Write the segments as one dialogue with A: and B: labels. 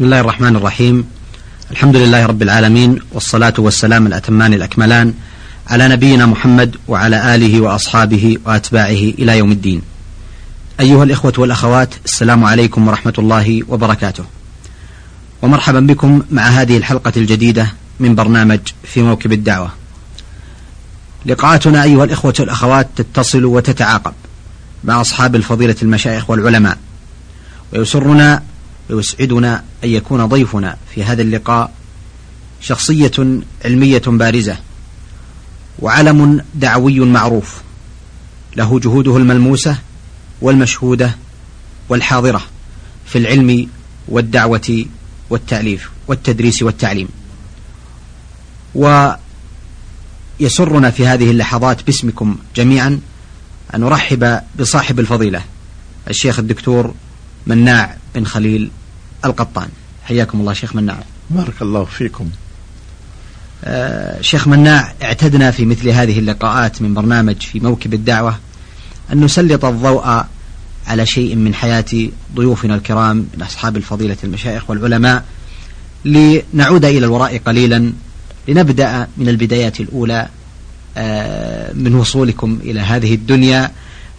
A: بسم الله الرحمن الرحيم. الحمد لله رب العالمين والصلاة والسلام الأتمان الأكملان على نبينا محمد وعلى آله وأصحابه وأتباعه إلى يوم الدين. أيها الإخوة والأخوات السلام عليكم ورحمة الله وبركاته. ومرحبا بكم مع هذه الحلقة الجديدة من برنامج في موكب الدعوة. لقاءاتنا أيها الإخوة والأخوات تتصل وتتعاقب مع أصحاب الفضيلة المشايخ والعلماء. ويسرنا ويسعدنا أن يكون ضيفنا في هذا اللقاء شخصية علمية بارزة وعلم دعوي معروف له جهوده الملموسة والمشهودة والحاضرة في العلم والدعوة والتأليف والتدريس والتعليم. ويسرنا في هذه اللحظات باسمكم جميعا أن نرحب بصاحب الفضيلة الشيخ الدكتور مناع بن خليل القطان. حياكم الله شيخ مناع.
B: بارك الله فيكم.
A: آه شيخ مناع اعتدنا في مثل هذه اللقاءات من برنامج في موكب الدعوة أن نسلط الضوء على شيء من حياة ضيوفنا الكرام من أصحاب الفضيلة المشايخ والعلماء لنعود إلى الوراء قليلا لنبدأ من البدايات الأولى آه من وصولكم إلى هذه الدنيا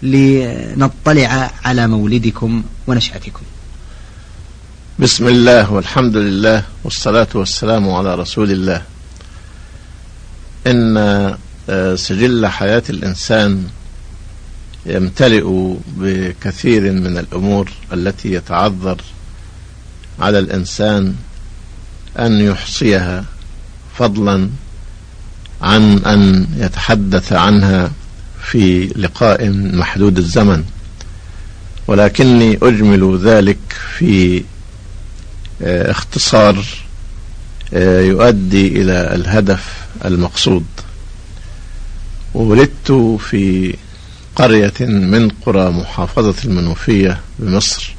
A: لنطلع على مولدكم ونشأتكم.
B: بسم الله والحمد لله والصلاة والسلام على رسول الله. إن آه، سجل حياة الإنسان يمتلئ بكثير من الأمور التي يتعذر على الإنسان أن يحصيها فضلا عن أن يتحدث عنها في لقاء محدود الزمن. ولكني أجمل ذلك في اختصار آه، يؤدي إلى الهدف المقصود. ولدت في قرية من قرى محافظة المنوفية بمصر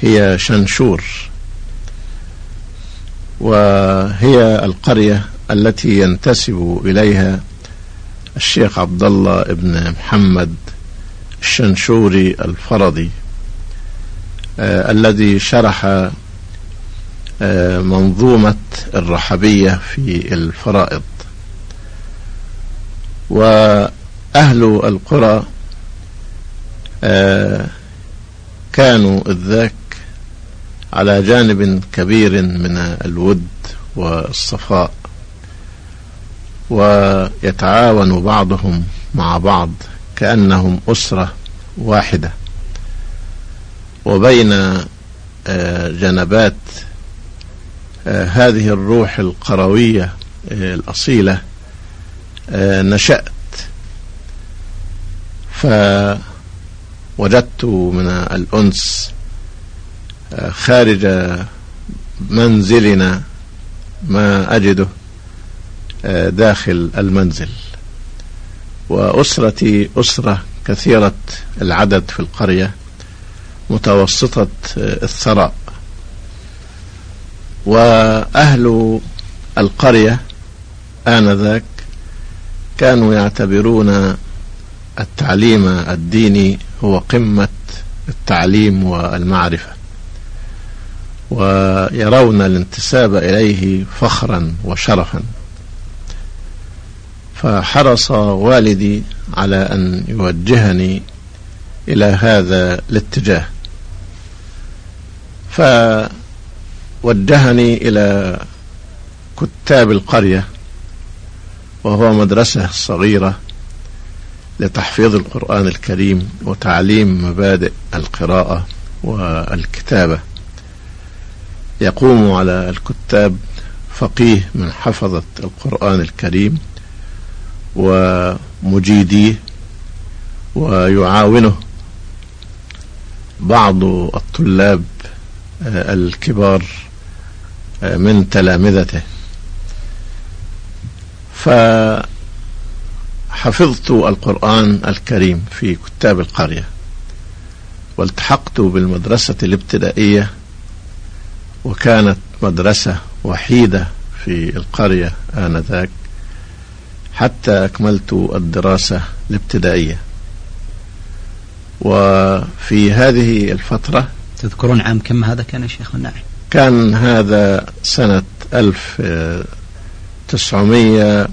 B: هي شنشور. وهي القرية التي ينتسب إليها الشيخ عبد الله بن محمد الشنشوري الفرضي آه الذي شرح آه منظومة الرحبية في الفرائض. وأهل القرى آه كانوا إذ ذاك على جانب كبير من الود والصفاء. ويتعاون بعضهم مع بعض كأنهم أسرة واحدة. وبين آه، جنبات هذه الروح القروية آه، الأصيلة نشأت. فوجدت من الأنس خارج منزلنا ما أجده داخل المنزل. وأسرتي أسرة كثيرة العدد في القرية متوسطة الثراء. وأهل القرية آنذاك كانوا يعتبرون التعليم الديني هو قمة التعليم والمعرفة ويرون الانتساب إليه فخرا وشرفا. فحرص والدي على أن يوجهني إلى هذا الاتجاه. فوجهني إلى كتاب القرية وهو مدرسة صغيرة لتحفيظ القرآن الكريم وتعليم مبادئ القراءة والكتابة. يقوم على الكتاب فقيه من حفظة القرآن الكريم ومجيديه ويعاونه بعض الطلاب آه، الكبار من تلامذته. فحفظت القرآن الكريم في كتاب القرية والتحقت بالمدرسة الابتدائية وكانت مدرسة وحيدة في القرية آنذاك حتى أكملت الدراسة الابتدائية. وفي هذه الفترة
A: تذكرون عام كم هذا كان يا شيخ مناعي
B: كان هذا سنة ألف تسعمية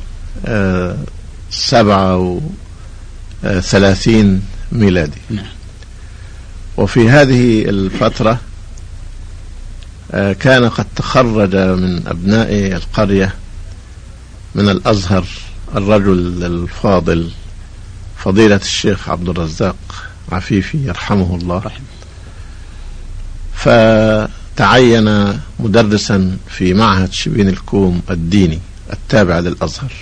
B: سبعة وثلاثين ميلادي نعم. وفي هذه الفترة كان قد تخرج من أبناء القرية من الأزهر الرجل الفاضل فضيلة الشيخ عبد الرزاق عفيفي يرحمه الله رحمه. فتعين مدرسا في معهد شبين الكوم الديني التابع للأزهر.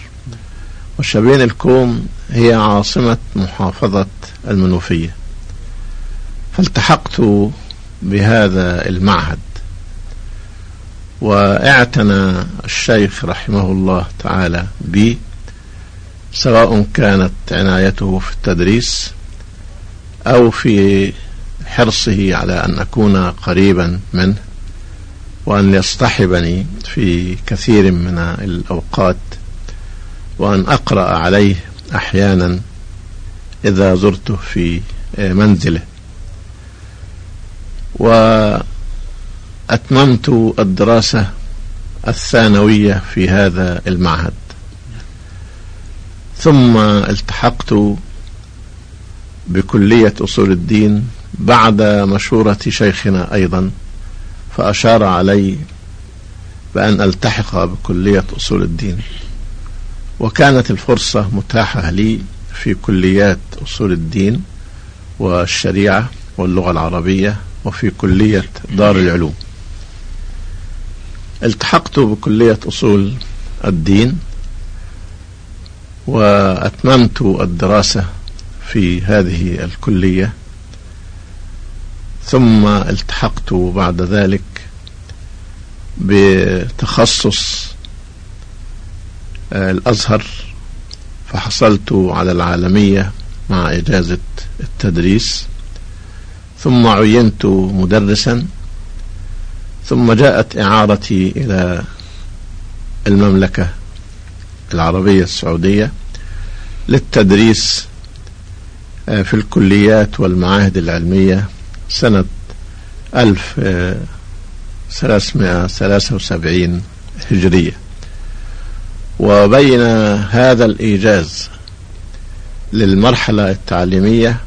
B: وشبين الكوم هي عاصمة محافظة المنوفية. فالتحقت بهذا المعهد. وأعتنى الشيخ رحمه الله تعالى بي سواء كانت عنايته في التدريس أو في حرصه على أن أكون قريبا منه وأن يصطحبني في كثير من الأوقات وأن أقرأ عليه أحيانا إذا زرته في منزله. وأتممت الدراسة الثانوية في هذا المعهد. ثم التحقت بكلية أصول الدين بعد مشورة شيخنا أيضا فأشار علي بأن ألتحق بكلية أصول الدين. وكانت الفرصة متاحة لي في كليات أصول الدين والشريعة واللغة العربية وفي كلية دار العلوم. التحقت بكلية أصول الدين وأتممت الدراسة في هذه الكلية ثم التحقت بعد ذلك بتخصص الأزهر فحصلت على العالمية مع إجازة التدريس. ثم عينت مدرسا. ثم جاءت إعارتي إلى المملكة العربية السعودية للتدريس آه، في الكليات والمعاهد العلمية سنة 1373 هجرية. وبين هذا الإيجاز للمرحلة التعليمية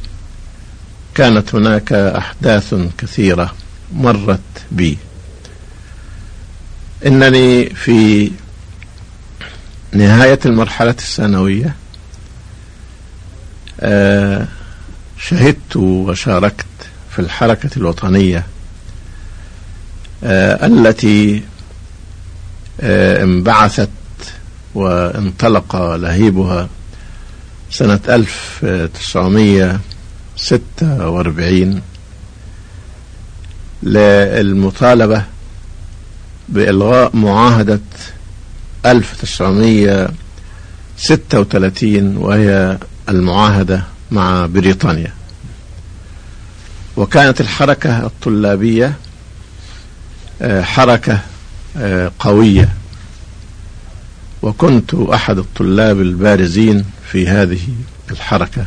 B: كانت هناك أحداث كثيرة مرت بي. إنني في نهاية المرحلة الثانوية آه، شهدت وشاركت في الحركة الوطنية آه، التي آه، انبعثت وانطلق لهيبها سنة 1946 للمطالبة بإلغاء معاهدة 1936 وهي المعاهدة مع بريطانيا. وكانت الحركة الطلابية آه، حركة آه، قوية. وكنت أحد الطلاب البارزين في هذه الحركة.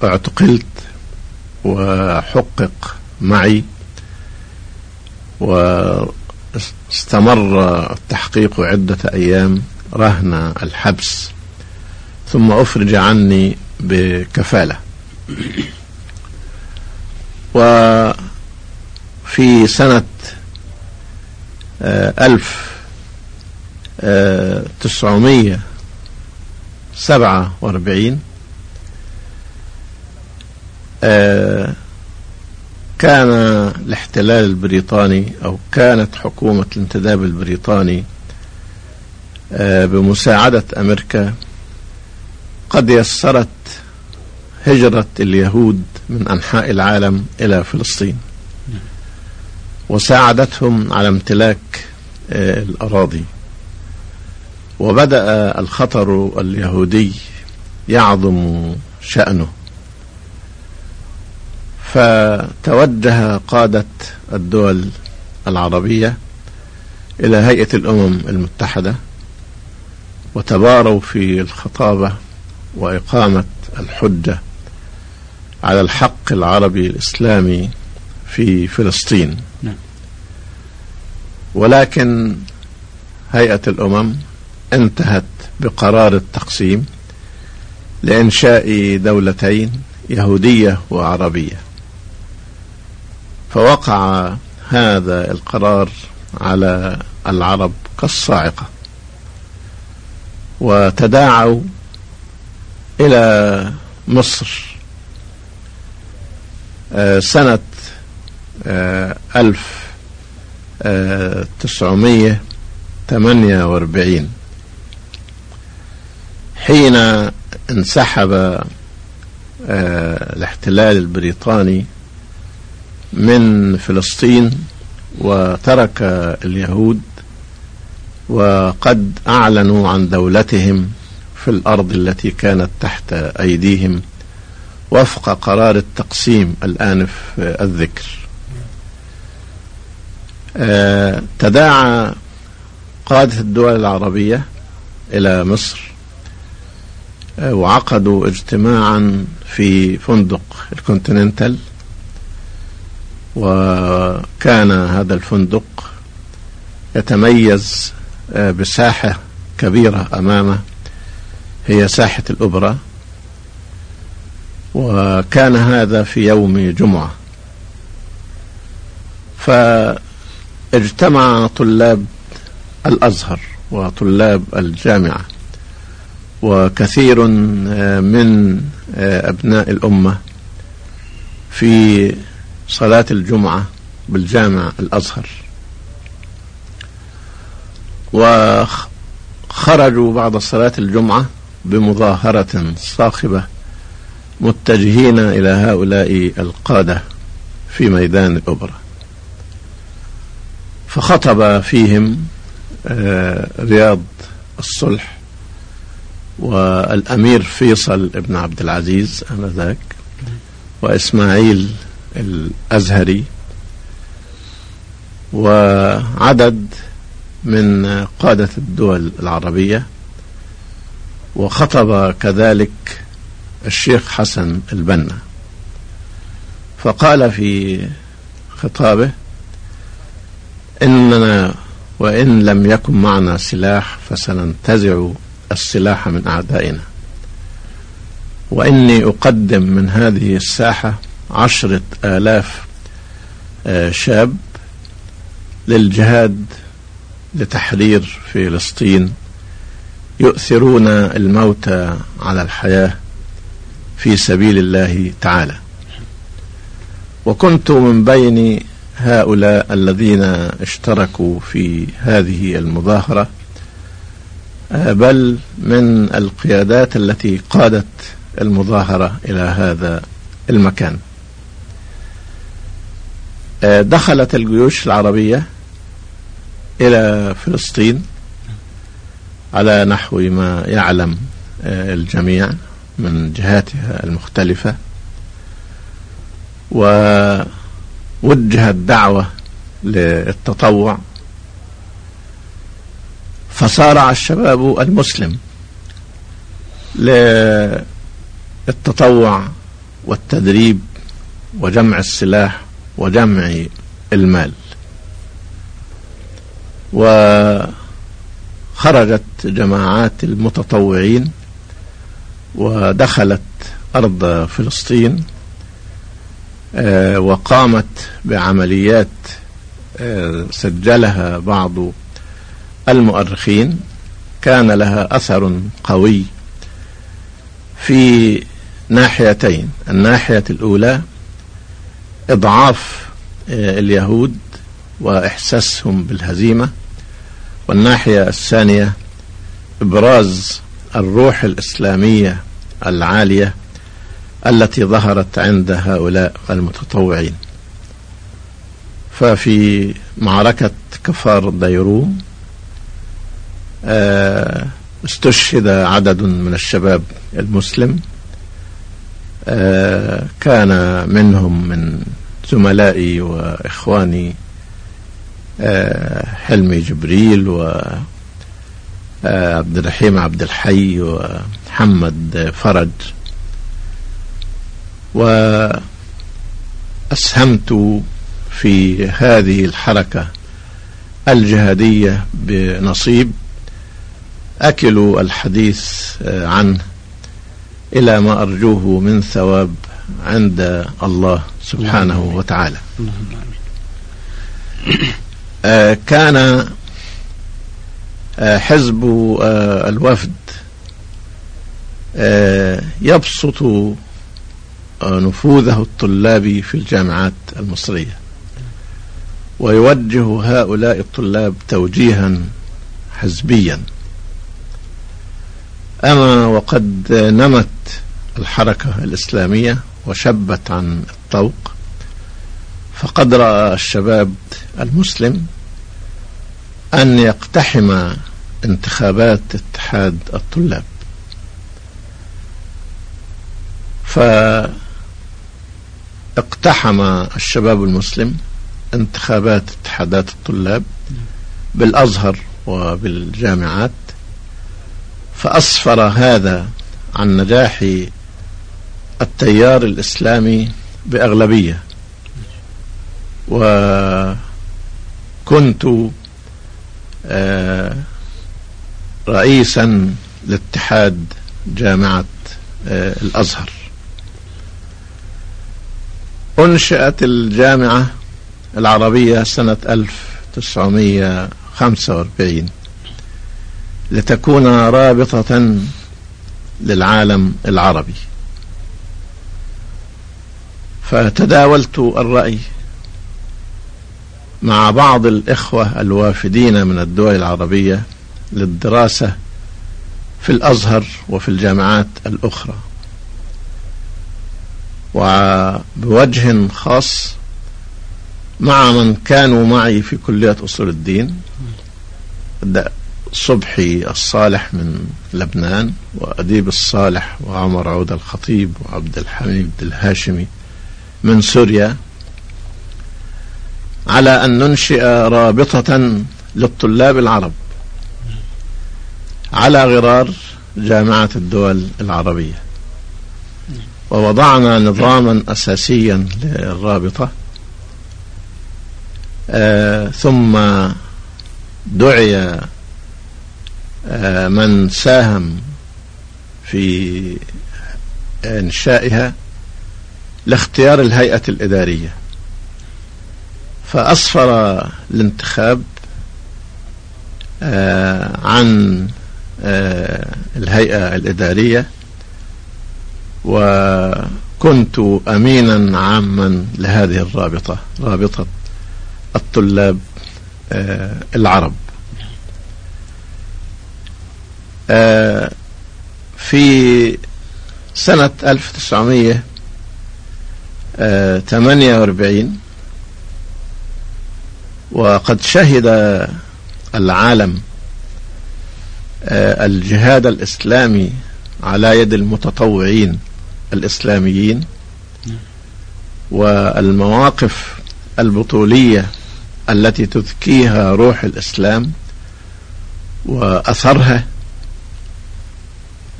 B: فاعتقلت وحقق معي واستمر التحقيق عدة أيام رهن الحبس. ثم أفرج عني بكفالة. وفي سنة آه، ألف آه، تسعمية سبعة وأربعين آه، كان الاحتلال البريطاني أو كانت حكومة الانتداب البريطاني بمساعدة أمريكا قد يسرت هجرة اليهود من أنحاء العالم إلى فلسطين. وساعدتهم على امتلاك آه، الأراضي. وبدأ الخطر اليهودي يعظم شأنه. فتوجه قادة الدول العربية إلى هيئة الأمم المتحدة وتباروا في الخطابة وإقامة الحجة على الحق العربي الإسلامي في فلسطين
A: نعم.
B: ولكن هيئة الأمم انتهت بقرار التقسيم لإنشاء دولتين يهودية وعربية فوقع هذا القرار على العرب كالصاعقة وتداعوا إلى مصر. آه، سنة آه، ألف آه، تسعمية ثمانية وأربعين. حين انسحب الاحتلال البريطاني من فلسطين وترك اليهود وقد أعلنوا عن دولتهم في الأرض التي كانت تحت أيديهم وفق قرار التقسيم الانف الذكر. آه، تداعى قادة الدول العربية إلى مصر آه، وعقدوا اجتماعا في فندق الكونتيننتال وكان هذا الفندق يتميز آه، بساحة كبيرة أمامه هي ساحة الأوبرا وكان هذا في يوم جمعة. فاجتمع طلاب الأزهر وطلاب الجامعة وكثير من أبناء الأمة في صلاة الجمعة بالجامع الأزهر. وخرجوا بعد صلاة الجمعة بمظاهرة صاخبة متجهين إلى هؤلاء القادة في ميدان الأوبرا. فخطب فيهم آه، رياض الصلح والأمير فيصل ابن عبد العزيز آنذاك وإسماعيل الأزهري وعدد من قادة الدول العربية وخطب كذلك الشيخ حسن البنا. فقال في خطابه إننا وإن لم يكن معنا سلاح فسننتزع السلاح من أعدائنا. وإني أقدم من هذه الساحة عشرة آلاف آه، شاب للجهاد لتحرير فلسطين يؤثرون الموت على الحياة في سبيل الله تعالى. وكنت من بين هؤلاء الذين اشتركوا في هذه المظاهرة آه، بل من القيادات التي قادت المظاهرة إلى هذا المكان. آه، دخلت الجيوش العربية إلى فلسطين. على نحو ما يعلم آه، الجميع من جهاتها المختلفة. ووجهت دعوة للتطوع. فصارع الشباب المسلم للتطوع والتدريب وجمع السلاح وجمع المال. وخرجت جماعات المتطوعين ودخلت أرض فلسطين آه، وقامت بعمليات آه، سجلها بعض المؤرخين. كان لها أثر قوي في ناحيتين الناحية الأولى إضعاف آه، اليهود وإحساسهم بالهزيمة والناحية الثانية إبراز الروح الإسلامية العالية التي ظهرت عند هؤلاء المتطوعين. ففي معركة كفار الديروم آه، استشهد عدد من الشباب المسلم آه، كان منهم من زملائي وإخواني حلمي جبريل و آه، عبد الرحيم عبد الحي ومحمد فرج. وأسهمت في هذه الحركة الجهادية بنصيب أكلوا الحديث عنه إلى ما أرجوه من ثواب عند الله سبحانه وتعالى. آه، كان آه، حزب آه، الوفد يبسط نفوذه الطلابي في الجامعات المصرية ويوجه هؤلاء الطلاب توجيها حزبيا. أما وقد نمت الحركة الإسلامية وشبت عن الطوق فقد رأى الشباب المسلم أن يقتحم انتخابات اتحاد الطلاب. فاقتحم الشباب المسلم انتخابات اتحادات الطلاب بالأزهر وبالجامعات فأسفر هذا عن نجاح التيار الإسلامي بأغلبية. وكنت آه، رئيسا لاتحاد جامعة آه، الأزهر. أنشأت الجامعة العربية سنة 1945 لتكون رابطة للعالم العربي. فتداولت الرأي مع بعض الإخوة الوافدين من الدول العربية للدراسة في الأزهر وفي الجامعات الأخرى. وبوجه خاص مع من كانوا معي في كلية أصول الدين صبحي الصالح من لبنان وأديب الصالح وعمر عود الخطيب وعبد الحميد الهاشمي من سوريا. على أن ننشئ رابطة للطلاب العرب على غرار جامعة الدول العربية. ووضعنا نظاما أساسيا للرابطة. آه ثم دعي آه من ساهم في إنشائها لاختيار الهيئة الإدارية. فأسفر الانتخاب آه عن آه الهيئة الإدارية وكنت أمينا عاما لهذه الرابطة رابطة الطلاب آه العرب. في سنة 1948 وقد شهد العالم آه، الجهاد الإسلامي على يد المتطوعين الإسلاميين والمواقف البطولية التي تذكيها روح الإسلام وأثرها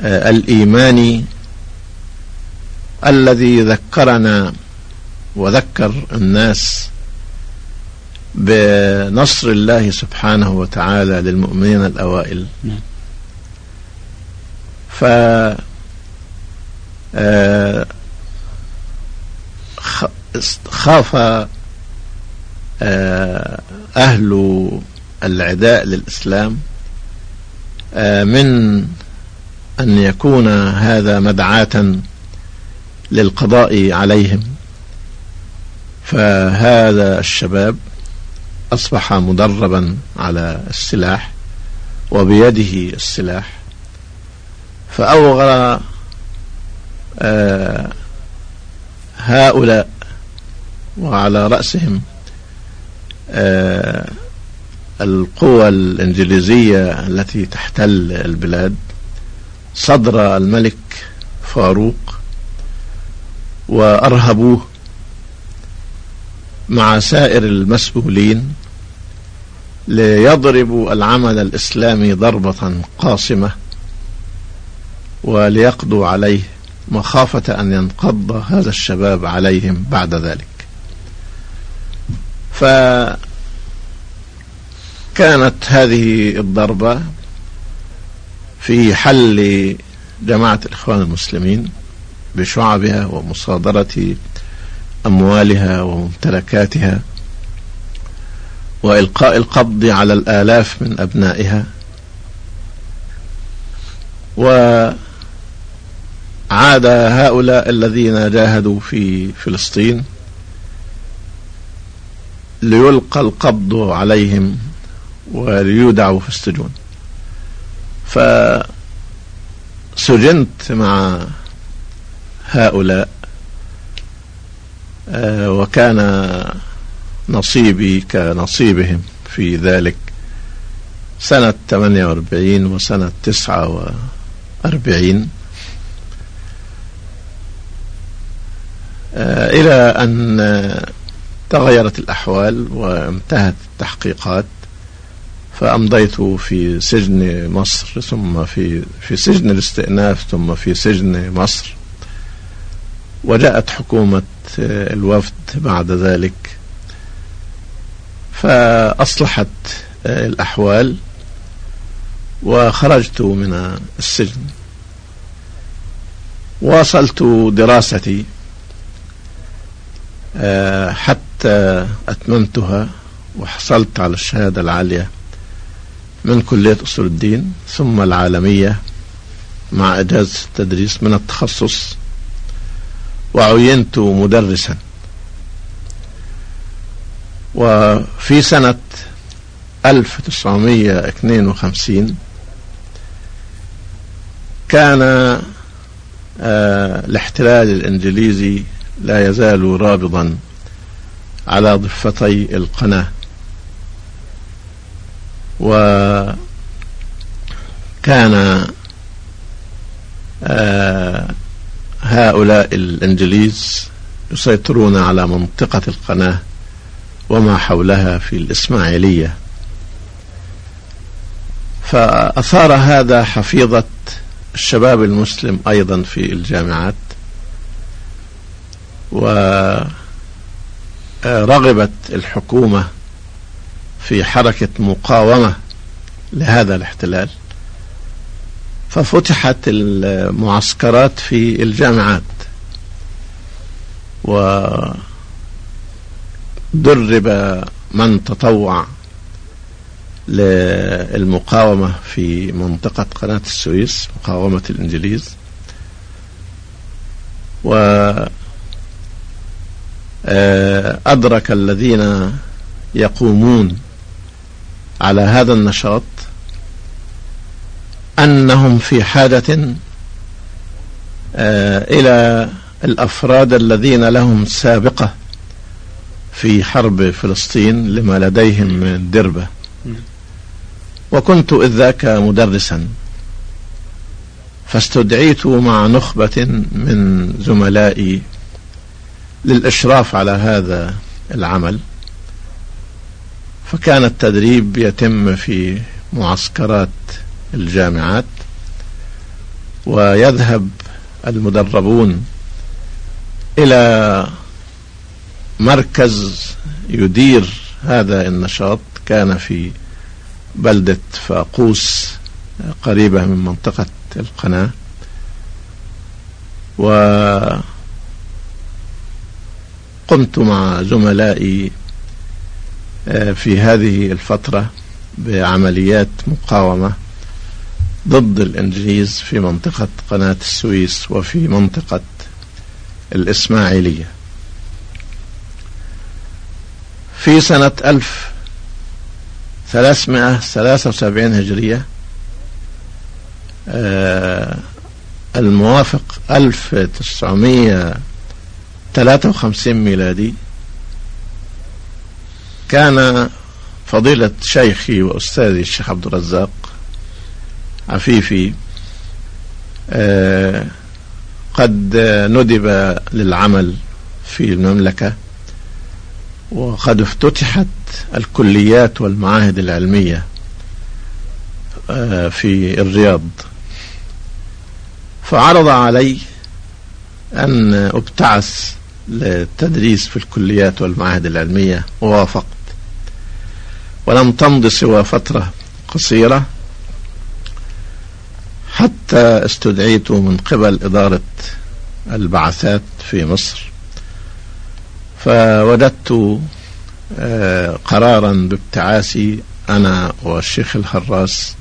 B: آه، الإيماني الذي ذكرنا وذكر الناس بنصر الله سبحانه وتعالى للمؤمنين الأوائل نعم. ف آه، خاف آه، أهل العداء للإسلام آه، من أن يكون هذا مدعاة للقضاء عليهم فهذا الشباب أصبح مدربا على السلاح وبيده السلاح. فأوغر آه هؤلاء وعلى رأسهم آه القوى الإنجليزية التي تحتل البلاد صدر الملك فاروق وأرهبوه مع سائر المسؤولين ليضربوا العمل الإسلامي ضربة قاصمة وليقضوا عليه مخافة أن ينقض هذا الشباب عليهم بعد ذلك. فكانت هذه الضربة في حل جماعة الإخوان المسلمين بشعبها ومصادرة أموالها وممتلكاتها وإلقاء القبض على الآلاف من أبنائها وعاد هؤلاء الذين جاهدوا في فلسطين ليلقى القبض عليهم وليودعوا في السجون. فسجنت مع هؤلاء وكان نصيبي كنصيبهم في ذلك سنة 48 وسنة 49 آه، إلى أن تغيرت الأحوال وانتهت التحقيقات فأمضيت في سجن مصر ثم في في سجن الاستئناف ثم في سجن مصر وجاءت حكومة الوفد بعد ذلك. فأصلحت الأحوال وخرجت من السجن. واصلت دراستي حتى أتممتها وحصلت على الشهادة العالية من كلية أصول الدين ثم العالمية مع إجازة التدريس من التخصص وعينت مدرسا. وفي سنة 1952 كان آه الاحتلال الإنجليزي لا يزال رابضا على ضفتي القناة. وكان آه هؤلاء الإنجليز يسيطرون على منطقة القناة وما حولها في الإسماعيلية. فأثار هذا حفيظة الشباب المسلم أيضا في الجامعات ورغبت الحكومة في حركة مقاومة لهذا الاحتلال. ففتحت المعسكرات في الجامعات ودرب من تطوع للمقاومة في منطقة قناة السويس مقاومة الإنجليز. و أدرك الذين يقومون على هذا النشاط أنهم في حاجة إلى الأفراد الذين لهم سابقة في حرب فلسطين لما لديهم من دربة. وكنت إذ ذاك مدرسا فاستدعيت مع نخبة من زملائي للإشراف على هذا العمل. فكان التدريب يتم في معسكرات الجامعات ويذهب المدربون إلى مركز يدير هذا النشاط. كان في بلدة فاقوس قريبة من منطقة القناة. وقمت مع زملائي في هذه الفترة بعمليات مقاومة. ضد الإنجليز في منطقة قناة السويس وفي منطقة الإسماعيلية. في سنة 1373 هجرية آه الموافق 1953 ميلادي كان فضيلة شيخي وأستاذي الشيخ عبد الرزاق عفيفي آه قد ندب للعمل في المملكة وقد افتتحت الكليات والمعاهد العلمية آه في الرياض. فعرض علي أن أبتعث للتدريس في الكليات والمعاهد العلمية ووافقت. ولم تمض سوى فترة قصيرة حتى استدعيت من قبل إدارة البعثات في مصر. فوجدت آه، قرارا بابتعاثي أنا والشيخ الحراس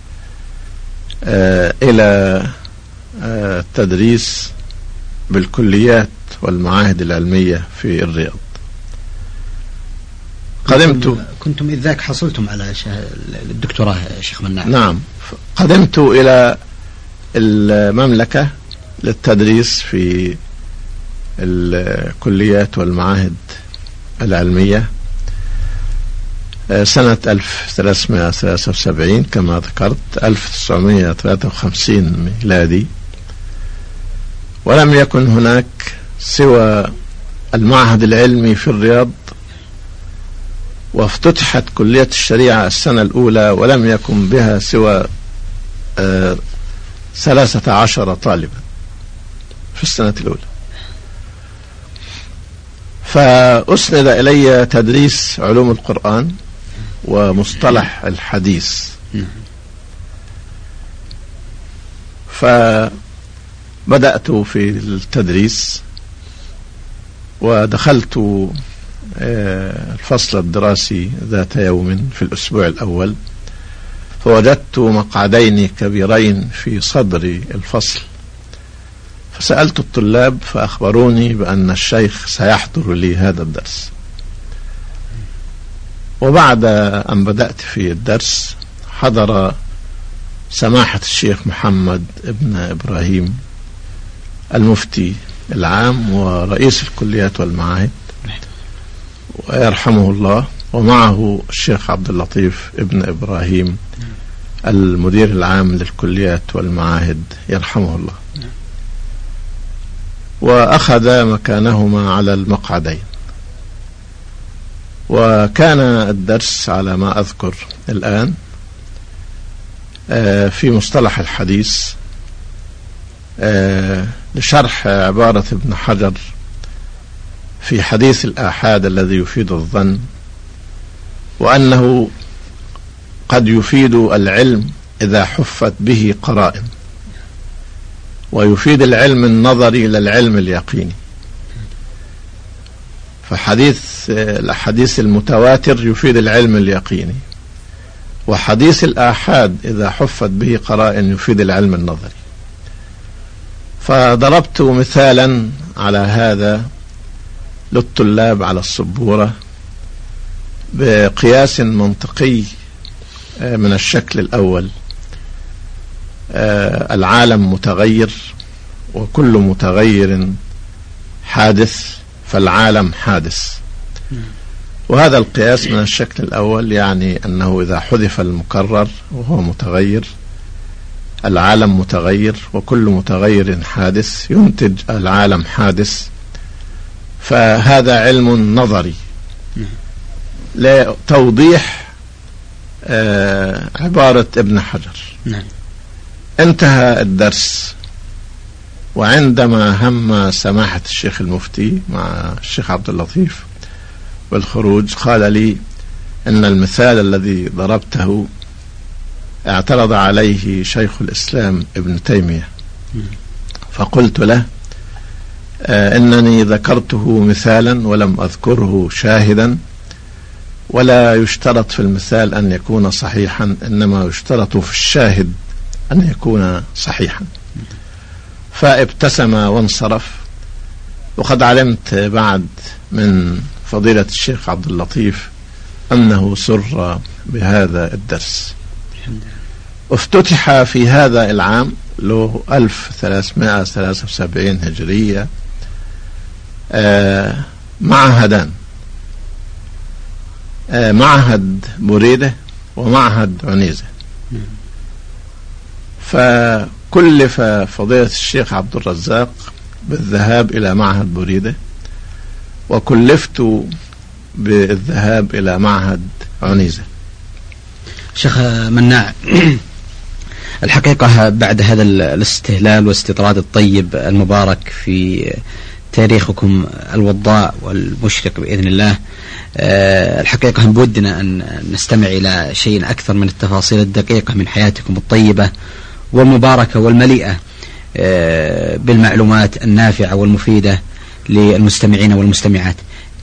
B: آه، إلى آه، التدريس بالكليات والمعاهد العلمية في الرياض.
A: قدمت كنتم إذ ذاك حصلتم على الدكتوراه شيخ مناع.
B: نعم قدمت إلى المملكة للتدريس في الكليات والمعاهد العلمية. آه، سنة 1373 كما ذكرت 1953 ميلادي. ولم يكن هناك سوى المعهد العلمي في الرياض وافتتحت كلية الشريعة السنة الأولى ولم يكن بها سوى آه، ثلاثة عشر طالبا في السنة الأولى. فأسند إلي تدريس علوم القرآن ومصطلح الحديث. فبدأت في التدريس ودخلت آه، الفصل الدراسي ذات يوم في الأسبوع الأول. فوجدت مقعدين كبيرين في صدر الفصل. فسألت الطلاب فأخبروني بأن الشيخ سيحضر لي هذا الدرس. وبعد أن بدأت في الدرس حضر سماحة الشيخ محمد ابن إبراهيم المفتي العام ورئيس الكليات والمعاهد ويرحمه الله ومعه الشيخ عبد اللطيف ابن إبراهيم المدير العام للكليات والمعاهد يرحمه الله. وأخذ مكانهما على المقعدين. وكان الدرس على ما أذكر الآن آه، في مصطلح الحديث آه، لشرح عبارة ابن حجر في حديث الآحاد الذي يفيد الظن وأنه قد يفيد العلم إذا حفت به قرائن. ويفيد العلم النظري إلى العلم اليقيني. فحديث الأحاديث المتواتر يفيد العلم اليقيني. وحديث الآحاد إذا حفت به قرائن يفيد العلم النظري. فضربت مثالا على هذا للطلاب على السبورة بقياس منطقي من الشكل الأول. آه، العالم متغير وكل متغير حادث فالعالم حادث. وهذا القياس من الشكل الأول يعني أنه إذا حذف المكرر وهو متغير العالم متغير وكل متغير حادث ينتج العالم حادث. فهذا علم نظري. لتوضيح آه عبارة ابن حجر. نعم. انتهى الدرس وعندما هم سماحة الشيخ المفتي مع الشيخ عبد اللطيف بالخروج قال لي إن المثال الذي ضربته اعترض عليه شيخ الإسلام ابن تيمية. فقلت له آه إنني ذكرته مثالا ولم أذكره شاهدا ولا يشترط في المثال أن يكون صحيحا إنما يشترط في الشاهد أن يكون صحيحا. فابتسم وانصرف. وقد علمت بعد من فضيلة الشيخ عبد اللطيف أنه سر بهذا الدرس. افتتح في هذا العام له 1373 هجرية آه معهدان. معهد بريدة ومعهد عنيزة. فكلف فضيلة الشيخ عبد الرزاق بالذهاب إلى معهد بريدة وكلفت بالذهاب إلى معهد عنيزة.
A: شيخ مناع الحقيقة بعد هذا الاستهلال والاستطراد الطيب المبارك في تاريخكم الوضاء والمشرق بإذن الله. آه، الحقيقة هم بودنا أن نستمع إلى شيء أكثر من التفاصيل الدقيقة من حياتكم الطيبة والمباركة والمليئة آه، بالمعلومات النافعة والمفيدة للمستمعين والمستمعات.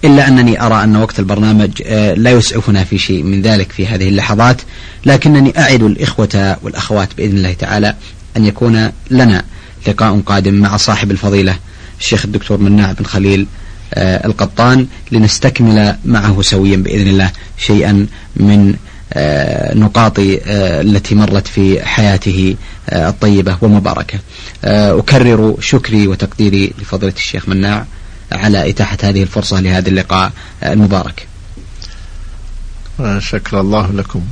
A: إلا أنني أرى أن وقت البرنامج آه، لا يسعفنا في شيء من ذلك في هذه اللحظات لكنني أعد الإخوة والأخوات بإذن الله تعالى أن يكون لنا لقاء قادم مع صاحب الفضيلة الشيخ الدكتور مناع بن خليل آه، القطان لنستكمل معه سويا بإذن الله شيئا من آه، نقاط التي مرت في حياته الطيبة والمباركة أكرر شكري وتقديري لفضيلة الشيخ مناع على إتاحة هذه الفرصة لهذا اللقاء المبارك.
B: شكر الله لكم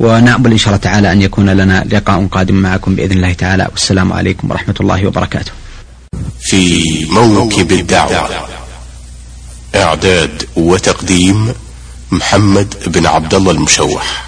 A: ونأمل إن شاء الله تعالى أن يكون لنا لقاء قادم معكم بإذن الله تعالى. والسلام عليكم ورحمة الله وبركاته.
C: في موكب الدعوة. إعداد وتقديم محمد بن عبد الله المشوح.